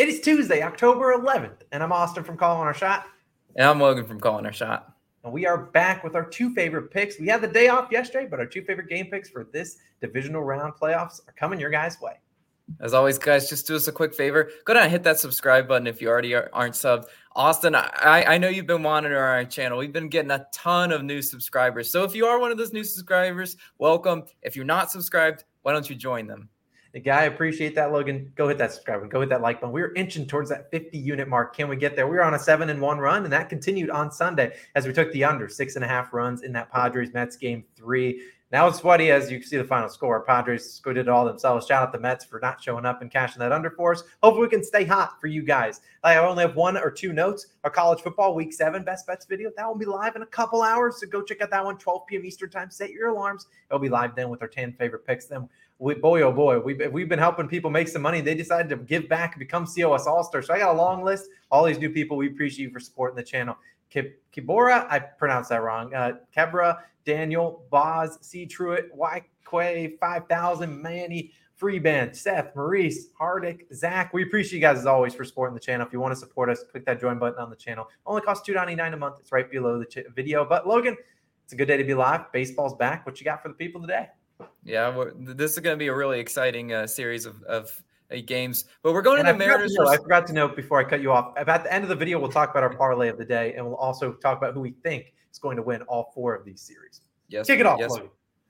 It is Tuesday, October 11th, and I'm Austin from Calling Our Shot. And I'm Logan from Calling Our Shot. And we are back with our two favorite picks. We had the day off yesterday, but our two favorite game picks for this divisional round playoffs are coming your guys' way. As always, guys, just do us a quick favor. Go down and hit that subscribe button if you already aren't subbed. Austin, I, I know you've been monitoring our channel. We've been getting a ton of new subscribers. So if you are one of those new subscribers, welcome. If you're not subscribed, why don't you join them? The guy, appreciate that, Logan. Go hit that subscribe button. Go hit that like button. We are inching towards that 50 unit mark. Can we get there? We were on a seven and one run, and that continued on Sunday as we took the under six and a half runs in that Padres Mets game three. Now it's sweaty as you can see the final score. Padres did it all themselves. Shout out the Mets for not showing up and cashing that under for us. Hopefully, we can stay hot for you guys. I only have one or two notes. Our college football week seven best bets video that will be live in a couple hours. So go check out that one, 12 p.m. Eastern time. Set your alarms. It'll be live then with our 10 favorite picks. Then we, boy, oh boy, we've, we've been helping people make some money. They decided to give back and become COS All Star. So I got a long list. All these new people, we appreciate you for supporting the channel. Kibora, I pronounced that wrong. Uh, Kebra, Daniel, Boz, C. Truitt, Quay, 5000, Manny, Freeband, Seth, Maurice, Hardick, Zach. We appreciate you guys as always for supporting the channel. If you want to support us, click that join button on the channel. Only costs $2.99 a month. It's right below the ch- video. But Logan, it's a good day to be live. Baseball's back. What you got for the people today? Yeah, this is going to be a really exciting uh, series of, of games. But we're going and to Mariners. To know, I forgot to note before I cut you off. At the end of the video, we'll talk about our parlay of the day, and we'll also talk about who we think is going to win all four of these series. Yes, kick it off. Yes,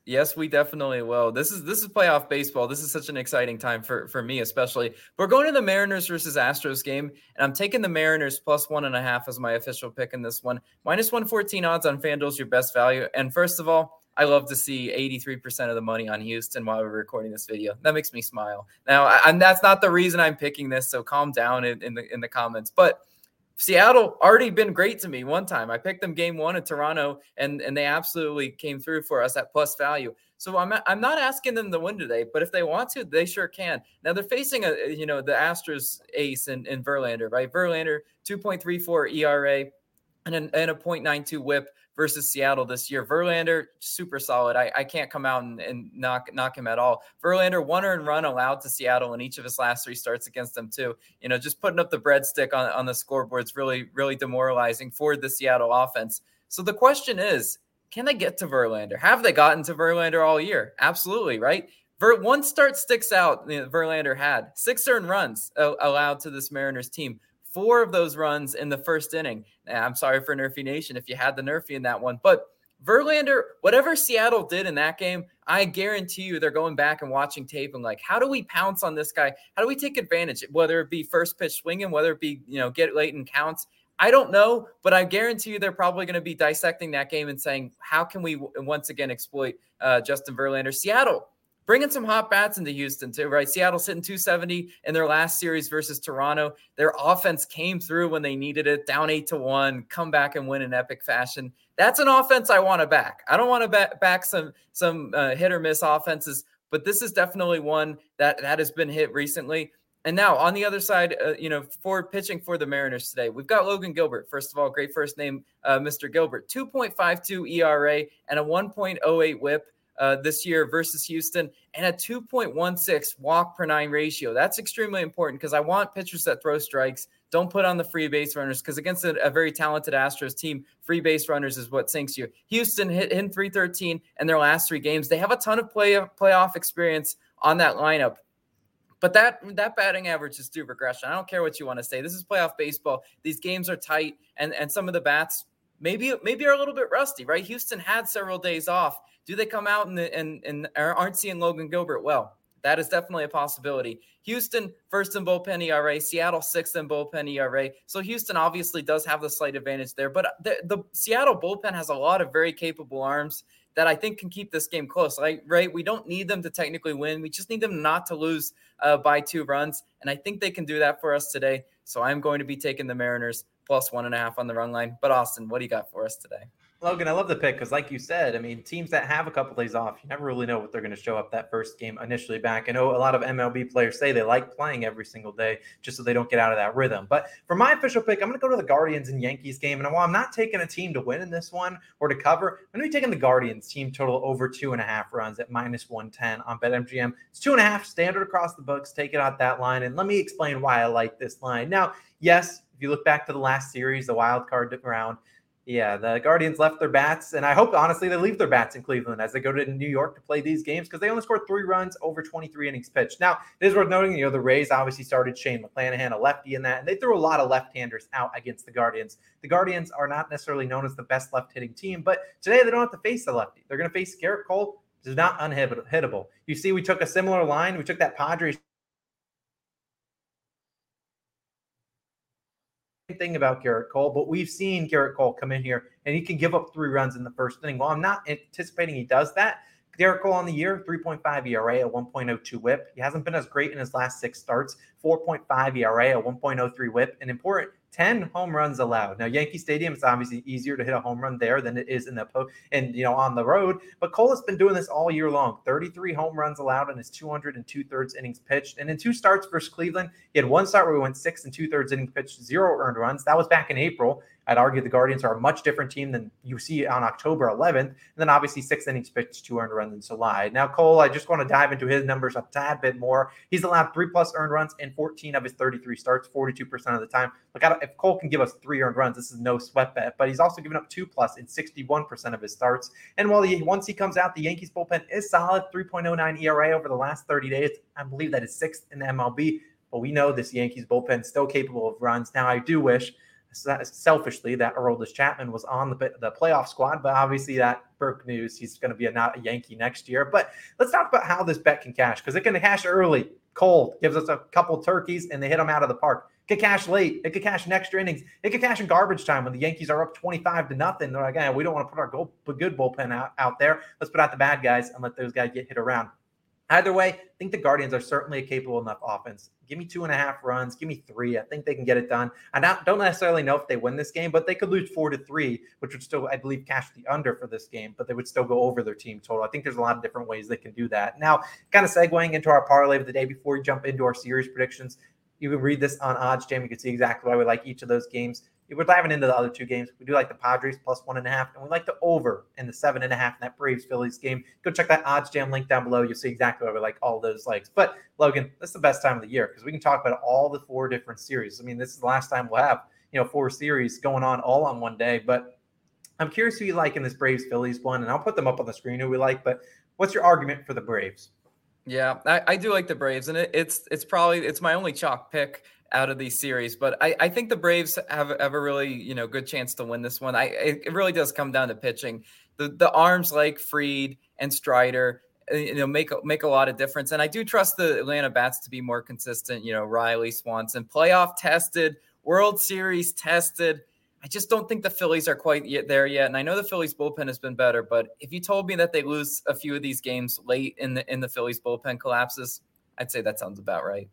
yes, we definitely will. This is this is playoff baseball. This is such an exciting time for for me, especially. We're going to the Mariners versus Astros game, and I'm taking the Mariners plus one and a half as my official pick in this one. Minus one fourteen odds on FanDuel's your best value. And first of all I love to see 83% of the money on Houston while we're recording this video. That makes me smile. Now, and that's not the reason I'm picking this, so calm down in, in the in the comments. But Seattle already been great to me one time. I picked them game one in Toronto, and and they absolutely came through for us at plus value. So I'm I'm not asking them to win today, but if they want to, they sure can. Now they're facing a you know the Astros ace in, in Verlander, right? Verlander 2.34 ERA and, an, and a 0.92 WHIP versus Seattle this year. Verlander, super solid. I, I can't come out and, and, knock knock him at all. Verlander, one earned run allowed to Seattle in each of his last three starts against them, too. You know, just putting up the breadstick on, on the scoreboard is really, really demoralizing for the Seattle offense. So the question is, can they get to Verlander? Have they gotten to Verlander all year? Absolutely, right? Ver, one start sticks out. You know, Verlander had six earned runs uh, allowed to this Mariners team four of those runs in the first inning. I'm sorry for Nerfy Nation if you had the Nerfy in that one, but Verlander, whatever Seattle did in that game, I guarantee you they're going back and watching tape and like, how do we pounce on this guy? How do we take advantage? Whether it be first pitch swinging, whether it be you know get late in counts. I don't know, but I guarantee you they're probably going to be dissecting that game and saying, how can we once again exploit uh, Justin Verlander? Seattle bringing some hot bats into Houston too, right? Seattle sitting 270 in their last series versus Toronto. Their offense came through when they needed it, down eight to one, come back and win in epic fashion. That's an offense I want to back. I don't want to back, back some some uh, hit or miss offenses, but this is definitely one that that has been hit recently. And now on the other side, uh, you know, for pitching for the Mariners today, we've got Logan Gilbert. First of all, great first name, uh, Mr. Gilbert. 2.52 ERA and a 1.08 WHIP uh, this year versus Houston and a 2.16 walk per nine ratio. That's extremely important because I want pitchers that throw strikes. Don't put on the free base runners because against a, a, very talented Astros team, free base runners is what sinks you. Houston hit in 313 in their last three games. They have a ton of play playoff experience on that lineup. But that that batting average is due regression. I don't care what you want to say. This is playoff baseball. These games are tight, and and some of the bats maybe maybe are a little bit rusty, right? Houston had several days off. Do they come out and and, and aren't seeing Logan Gilbert well? That is definitely a possibility. Houston first in bullpen ERA, Seattle sixth in bullpen ERA. So Houston obviously does have the slight advantage there, but the, the Seattle bullpen has a lot of very capable arms that I think can keep this game close. Like, right, we don't need them to technically win. We just need them not to lose uh, by two runs, and I think they can do that for us today. So I'm going to be taking the Mariners plus one and a half on the run line. But Austin, what do you got for us today? Logan, I love the pick because, like you said, I mean, teams that have a couple days off, you never really know what they're going to show up that first game initially back. I know a lot of MLB players say they like playing every single day just so they don't get out of that rhythm. But for my official pick, I'm going to go to the Guardians and Yankees game. And while I'm not taking a team to win in this one or to cover, I'm going to be taking the Guardians team total over two and a half runs at minus 110 on BetMGM. It's two and a half standard across the books. Take it out that line. And let me explain why I like this line. Now, yes, if you look back to the last series, the wild card round, yeah, the Guardians left their bats, and I hope honestly they leave their bats in Cleveland as they go to New York to play these games because they only scored three runs over 23 innings pitched. Now, it is worth noting, you know, the Rays obviously started Shane McClanahan, a lefty in that, and they threw a lot of left-handers out against the Guardians. The Guardians are not necessarily known as the best left-hitting team, but today they don't have to face the lefty. They're going to face Gerrit Cole, who's not unhittable. You see, we took a similar line. We took that Padres thing about Gerrit Cole, but we've seen Gerrit Cole come in here and he can give up three runs in the first inning. Well, I'm not anticipating he does that. Gerrit Cole on the year, 3.5 ERA, a 1.02 whip. He hasn't been as great in his last six starts, 4.5 ERA, a 1.03 whip. And important, 10 home runs allowed. Now, Yankee Stadium, it's obviously easier to hit a home run there than it is in the po- and you know on the road. But Cole has been doing this all year long. 33 home runs allowed in his 200 and two thirds innings pitched. And in two starts versus Cleveland, he had one start where he went six and two thirds innings pitched, zero earned runs. That was back in April. I'd argue the Guardians are a much different team than you see on October 11th. And then obviously six innings pitched, two earned runs in July. Now, Cole, I just want to dive into his numbers a tad bit more. He's allowed three plus earned runs in 14 of his 33 starts, 42% of the time. Look, if Cole can give us three earned runs, this is no sweat bet. But he's also given up two plus in 61% of his starts. And while he once he comes out, the Yankees bullpen is solid, 3.09 ERA over the last 30 days. I believe that is sixth in the MLB. But we know this Yankees bullpen is still capable of runs. Now, I do wish selfishly that Aroldis Chapman was on the, the playoff squad, but obviously that broke news. He's going to be a, not a Yankee next year. But let's talk about how this bet can cash because it can cash early, cold, gives us a couple turkeys, and they hit them out of the park. It could cash late. It could cash in extra innings. It could cash in garbage time when the Yankees are up 25 to nothing. They're like, yeah, we don't want to put our good bullpen out, out there. Let's put out the bad guys and let those guys get hit around. Either way, I think the Guardians are certainly a capable enough offense. Give me two and a half runs. Give me three. I think they can get it done. I don't necessarily know if they win this game, but they could lose four to three, which would still, I believe, cash the under for this game, but they would still go over their team total. I think there's a lot of different ways they can do that. Now, kind of segueing into our parlay of the day before we jump into our series predictions, you can read this on OddsJam. You can see exactly why we like each of those games we're diving into the other two games. We do like the Padres plus one and a half, and we like the over in the seven and a half in that Braves Phillies game. Go check that OddsJam link down below. You'll see exactly why we like all those likes. But Logan, that's the best time of the year because we can talk about all the four different series. I mean, this is the last time we'll have you know four series going on all on one day. But I'm curious who you like in this Braves Phillies one, and I'll put them up on the screen who we like. But what's your argument for the Braves? Yeah, I, I do like the Braves, and it, it's it's probably it's my only chalk pick out of these series. But I, I think the Braves have, have a really you know good chance to win this one. I it really does come down to pitching. The the arms like Fried and Strider uh, you know make make a lot of difference. And I do trust the Atlanta bats to be more consistent. You know Riley Swanson, playoff tested, World Series tested. I just don't think the Phillies are quite yet there yet. And I know the Phillies bullpen has been better, but if you told me that they lose a few of these games late in the in the Phillies bullpen collapses, I'd say that sounds about right.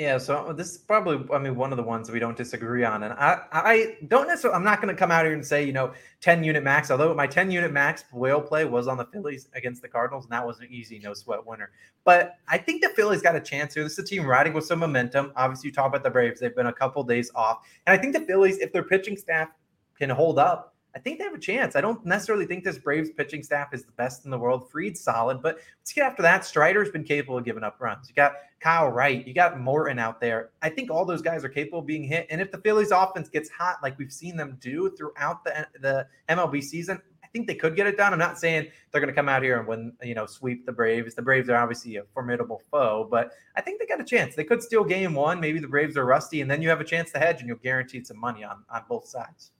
Yeah, so uh, this is probably, I mean, one of the ones we don't disagree on. And I, I don't necessarily, I'm not going to come out here and say, you know, 10 unit max, although my 10 unit max whale play was on the Phillies against the Cardinals, and that was an easy, no sweat winner. But I think the Phillies got a chance here. This is a team riding with some momentum. Obviously, you talk about the Braves, they've been a couple days off. And I think the Phillies, if their pitching staff can hold up, I think they have a chance. I don't necessarily think this Braves pitching staff is the best in the world. Fried's solid, but let's get after that. Strider's been capable of giving up runs. You got Kyle Wright, you got Morton out there. I think all those guys are capable of being hit. And if the Phillies offense gets hot, like we've seen them do throughout the the MLB season, I think they could get it done. I'm not saying they're going to come out here and win, you know, sweep the Braves. The Braves are obviously a formidable foe, but I think they got a chance. They could steal game one. Maybe the Braves are rusty, and then you have a chance to hedge, and you'll guarantee some money on on both sides.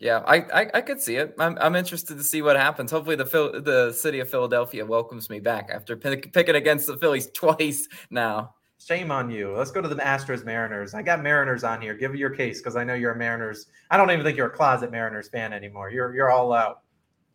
Yeah, I, I, I could see it. I'm I'm interested to see what happens. Hopefully, the Phil, the city of Philadelphia welcomes me back after pick, picking against the Phillies twice now. Shame on you. Let's go to the Astros Mariners. I got Mariners on here. Give your case because I know you're a Mariners. I don't even think you're a closet Mariners fan anymore. You're you're all out.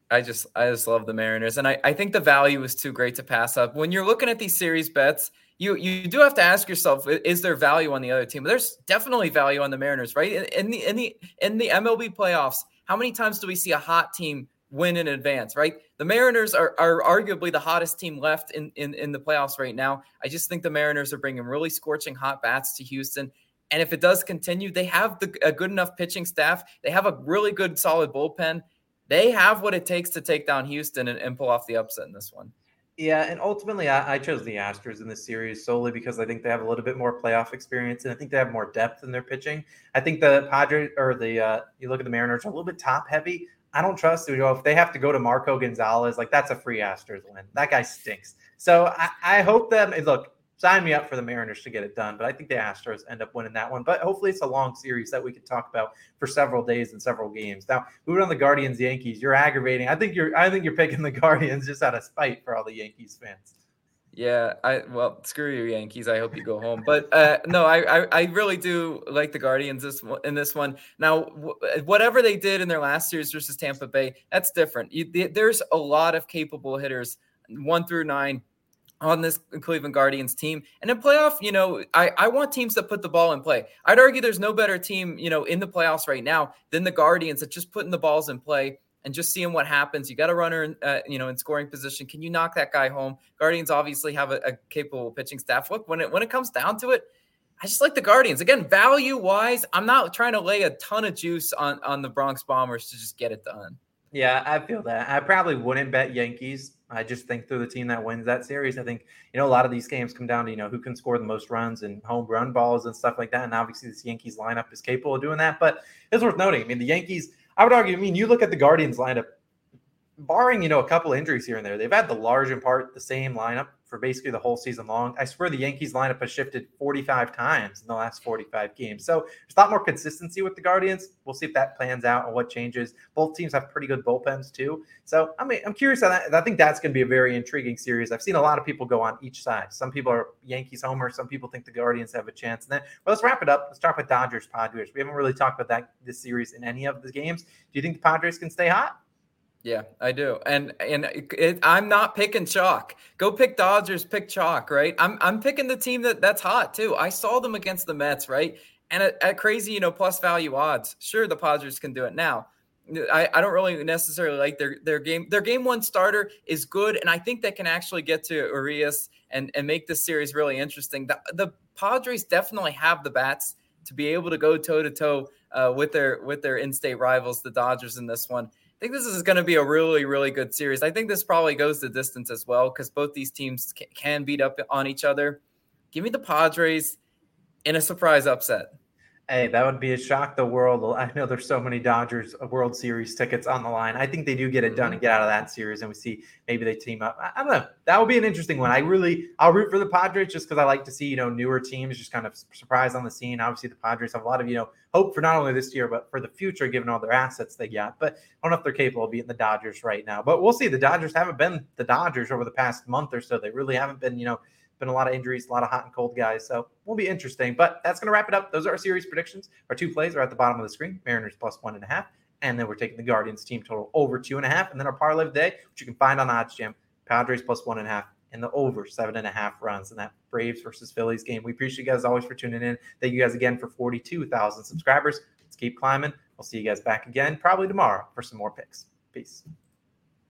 I just I just love the Mariners, and I, I think the value is too great to pass up. When you're looking at these series bets, you you do have to ask yourself: Is there value on the other team? There's definitely value on the Mariners, right? In, in the in the in the MLB playoffs, How many times do we see a hot team win in advance, right? The Mariners are, are arguably the hottest team left in, in, in the playoffs right now. I just think the Mariners are bringing really scorching hot bats to Houston. And if it does continue, they have the, a good enough pitching staff. They have a really good, solid bullpen. They have what it takes to take down Houston and, and pull off the upset in this one. Yeah, and ultimately, I, I, chose the Astros in this series solely because I think they have a little bit more playoff experience, and I think they have more depth in their pitching. I think the Padres or the uh, you look at the Mariners are a little bit top heavy. I don't trust you know if they have to go to Marco Gonzalez, like that's a free Astros win. That guy stinks. So I, I hope them look sign me up for the Mariners to get it done. But I think the Astros end up winning that one. But hopefully it's a long series that we could talk about for several days and several games. Now, moving on the Guardians Yankees, you're aggravating. I think you're I think you're picking the Guardians just out of spite for all the Yankees fans. Yeah, I well, screw you, Yankees. I hope you go home. But uh, no, I, I, I really do like the Guardians this in this one. Now, w- whatever they did in their last series versus Tampa Bay, that's different. You, there's a lot of capable hitters, one through nine, on this Cleveland Guardians team. And in playoff, you know, I, I want teams that put the ball in play. I'd argue there's no better team, you know, in the playoffs right now than the Guardians that just putting the balls in play and just seeing what happens. You got a runner, in, uh, you know, in scoring position. Can you knock that guy home? Guardians obviously have a, a, capable pitching staff. Look, when it when it comes down to it, I just like the Guardians. Again, value wise, I'm not trying to lay a ton of juice on on the Bronx Bombers to just get it done. Yeah, I feel that. I probably wouldn't bet Yankees. I just think through the team that wins that series. I think you know a lot of these games come down to you know who can score the most runs and home run balls and stuff like that. And obviously, this Yankees lineup is capable of doing that. But it's worth noting. I mean, the Yankees. I would argue. I mean, you look at the Guardians lineup barring you know a couple injuries here and there, they've had the large in part the same lineup for basically the whole season long. I swear the Yankees lineup has shifted 45 times in the last 45 games. So there's a lot more consistency with the Guardians. We'll see if that plans out and what changes. Both teams have pretty good bullpens too. So I mean, I'm curious. I think that's going to be a very intriguing series. I've seen a lot of people go on each side. Some people are Yankees homer. Some people think the Guardians have a chance. And then, well, let's wrap it up. Let's start with Dodgers Padres. We haven't really talked about that this series in any of the games. Do you think the Padres can stay hot? Yeah, I do, and and it, I'm not picking chalk. Go pick Dodgers, pick chalk, right? I'm I'm picking the team that that's hot too. I saw them against the Mets, right? And at, at crazy, you know, plus value odds, sure the Padres can do it now. I, I don't really necessarily like their their game. Their game one starter is good, and I think they can actually get to Urias and and make this series really interesting. The, the Padres definitely have the bats to be able to go toe to toe with their with their in-state rivals, the Dodgers, in this one think this is going to be a really, really good series. I think this probably goes the distance as well because both these teams can beat up on each other. Give me the Padres in a surprise upset. Hey, that would be a shock the world. I know there's so many Dodgers uh, World Series tickets on the line. I think they do get it done and get out of that series, and we see maybe they team up. I, don't know. That would be an interesting one. I really, I'll root for the Padres just because I like to see you know newer teams just kind of surprise on the scene. Obviously, the Padres have a lot of you know hope for not only this year but for the future, given all their assets they got. But I don't know if they're capable of beating the Dodgers right now. But we'll see. The Dodgers haven't been the Dodgers over the past month or so. They really haven't been you know been a lot of injuries, a lot of hot and cold guys. So will be interesting. But that's going to wrap it up. Those are our series predictions. Our two plays are at the bottom of the screen. Mariners plus one and a half. And then we're taking the Guardians team total over two and a half. And then our parlay of the day, which you can find on OddsJam, Padres plus one and a half and the over seven and a half runs in that Braves versus Phillies game. We appreciate you guys always for tuning in. Thank you guys again for 42,000 subscribers. Let's keep climbing. We'll see you guys back again probably tomorrow for some more picks. Peace.